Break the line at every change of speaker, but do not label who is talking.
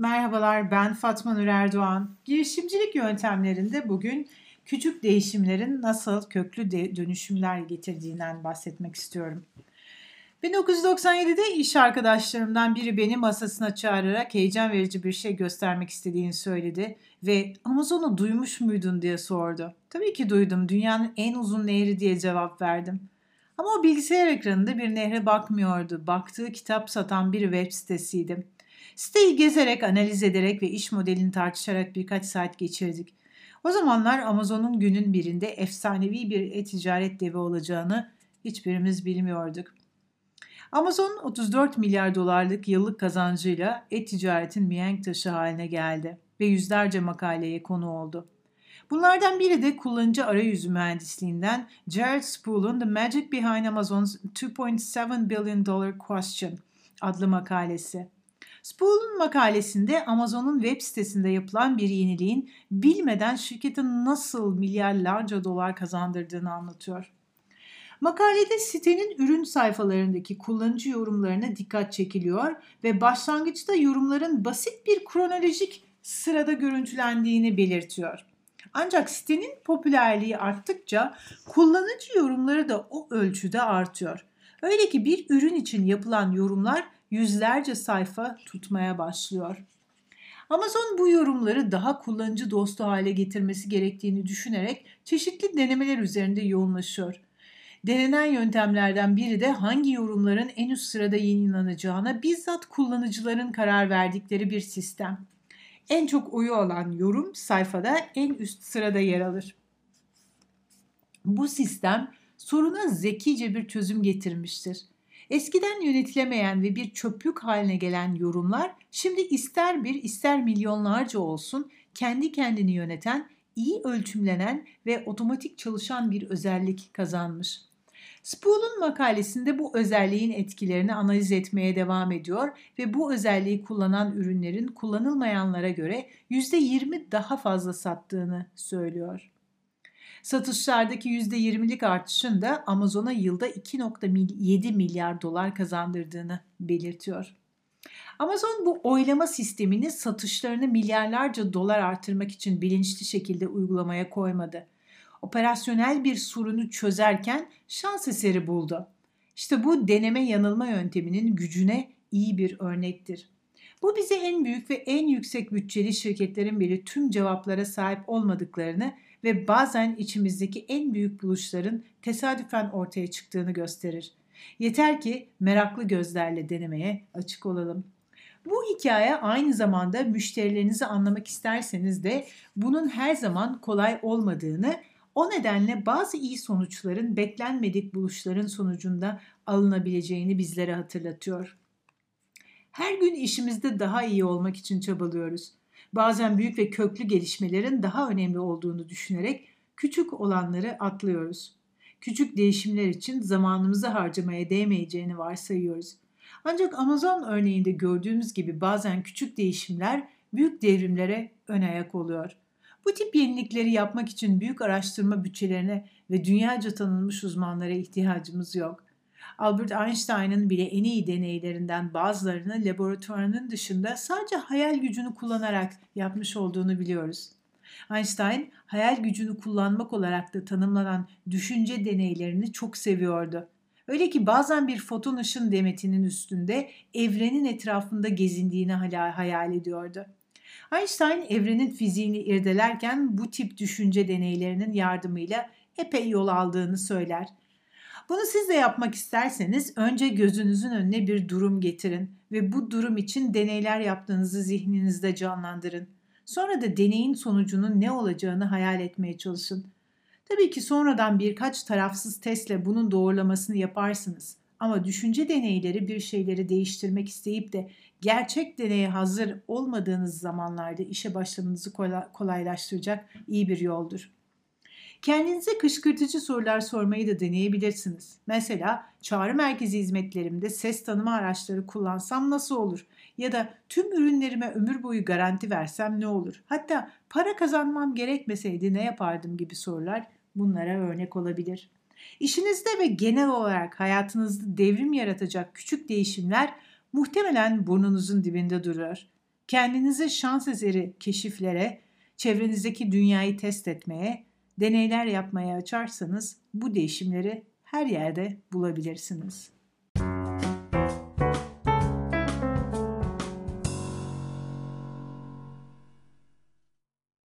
Merhabalar ben Fatma Nur Erdoğan. Girişimcilik yöntemlerinde bugün küçük değişimlerin nasıl köklü de dönüşümler getirdiğinden bahsetmek istiyorum. 1997'de iş arkadaşlarımdan biri beni masasına çağırarak heyecan verici bir şey göstermek istediğini söyledi ve Amazon'u duymuş muydun diye sordu. Tabii ki duydum. Dünyanın en uzun nehri diye cevap verdim. Ama o bilgisayar ekranında bir nehre bakmıyordu. Baktığı kitap satan bir web sitesiydi. Siteyi gezerek, analiz ederek ve iş modelini tartışarak birkaç saat geçirdik. O zamanlar Amazon'un günün birinde efsanevi bir e-ticaret devi olacağını hiçbirimiz bilmiyorduk. Amazon 34 milyar dolarlık yıllık kazancıyla e-ticaretin mihenk taşı haline geldi ve yüzlerce makaleye konu oldu. Bunlardan biri de kullanıcı arayüzü mühendisliğinden Jared Spool'un The Magic Behind Amazon's 2.7 Billion Dollar Question adlı makalesi. Spool'un makalesinde Amazon'un web sitesinde yapılan bir yeniliğin bilmeden şirketin nasıl milyarlarca dolar kazandırdığını anlatıyor. Makalede sitenin ürün sayfalarındaki kullanıcı yorumlarına dikkat çekiliyor ve başlangıçta yorumların basit bir kronolojik sırada görüntülendiğini belirtiyor. Ancak sitenin popülerliği arttıkça kullanıcı yorumları da o ölçüde artıyor. Öyle ki bir ürün için yapılan yorumlar yüzlerce sayfa tutmaya başlıyor. Amazon bu yorumları daha kullanıcı dostu hale getirmesi gerektiğini düşünerek çeşitli denemeler üzerinde yoğunlaşıyor. Denenen yöntemlerden biri de hangi yorumların en üst sırada yayınlanacağına bizzat kullanıcıların karar verdikleri bir sistem. En çok oyu olan yorum sayfada en üst sırada yer alır. Bu sistem soruna zekice bir çözüm getirmiştir. Eskiden yönetilemeyen ve bir çöplük haline gelen yorumlar şimdi ister bir ister milyonlarca olsun kendi kendini yöneten, iyi ölçümlenen ve otomatik çalışan bir özellik kazanmış. Spool'un makalesinde bu özelliğin etkilerini analiz etmeye devam ediyor ve bu özelliği kullanan ürünlerin kullanılmayanlara göre %20 daha fazla sattığını söylüyor. Satışlardaki %20'lik artışın da Amazon'a yılda 2.7 milyar dolar kazandırdığını belirtiyor. Amazon bu oylama sistemini satışlarını milyarlarca dolar artırmak için bilinçli şekilde uygulamaya koymadı. Operasyonel bir sorunu çözerken şans eseri buldu. İşte bu deneme yanılma yönteminin gücüne iyi bir örnektir. Bu bize en büyük ve en yüksek bütçeli şirketlerin bile tüm cevaplara sahip olmadıklarını ve bazen içimizdeki en büyük buluşların tesadüfen ortaya çıktığını gösterir. Yeter ki meraklı gözlerle denemeye açık olalım. Bu hikaye aynı zamanda müşterilerinizi anlamak isterseniz de bunun her zaman kolay olmadığını, o nedenle bazı iyi sonuçların beklenmedik buluşların sonucunda alınabileceğini bizlere hatırlatıyor. Her gün işimizde daha iyi olmak için çabalıyoruz bazen büyük ve köklü gelişmelerin daha önemli olduğunu düşünerek küçük olanları atlıyoruz. Küçük değişimler için zamanımızı harcamaya değmeyeceğini varsayıyoruz. Ancak Amazon örneğinde gördüğümüz gibi bazen küçük değişimler büyük devrimlere ön ayak oluyor. Bu tip yenilikleri yapmak için büyük araştırma bütçelerine ve dünyaca tanınmış uzmanlara ihtiyacımız yok. Albert Einstein'ın bile en iyi deneylerinden bazılarını laboratuvarının dışında sadece hayal gücünü kullanarak yapmış olduğunu biliyoruz. Einstein hayal gücünü kullanmak olarak da tanımlanan düşünce deneylerini çok seviyordu. Öyle ki bazen bir foton ışın demetinin üstünde evrenin etrafında gezindiğini hala hayal ediyordu. Einstein evrenin fiziğini irdelerken bu tip düşünce deneylerinin yardımıyla epey yol aldığını söyler bunu siz de yapmak isterseniz önce gözünüzün önüne bir durum getirin ve bu durum için deneyler yaptığınızı zihninizde canlandırın. Sonra da deneyin sonucunun ne olacağını hayal etmeye çalışın. Tabii ki sonradan birkaç tarafsız testle bunun doğrulamasını yaparsınız. Ama düşünce deneyleri bir şeyleri değiştirmek isteyip de gerçek deneye hazır olmadığınız zamanlarda işe başlamanızı kolaylaştıracak iyi bir yoldur. Kendinize kışkırtıcı sorular sormayı da deneyebilirsiniz. Mesela çağrı merkezi hizmetlerimde ses tanıma araçları kullansam nasıl olur? Ya da tüm ürünlerime ömür boyu garanti versem ne olur? Hatta para kazanmam gerekmeseydi ne yapardım gibi sorular bunlara örnek olabilir. İşinizde ve genel olarak hayatınızda devrim yaratacak küçük değişimler muhtemelen burnunuzun dibinde duruyor. Kendinizi şans eseri keşiflere, çevrenizdeki dünyayı test etmeye, deneyler yapmaya açarsanız bu değişimleri her yerde bulabilirsiniz.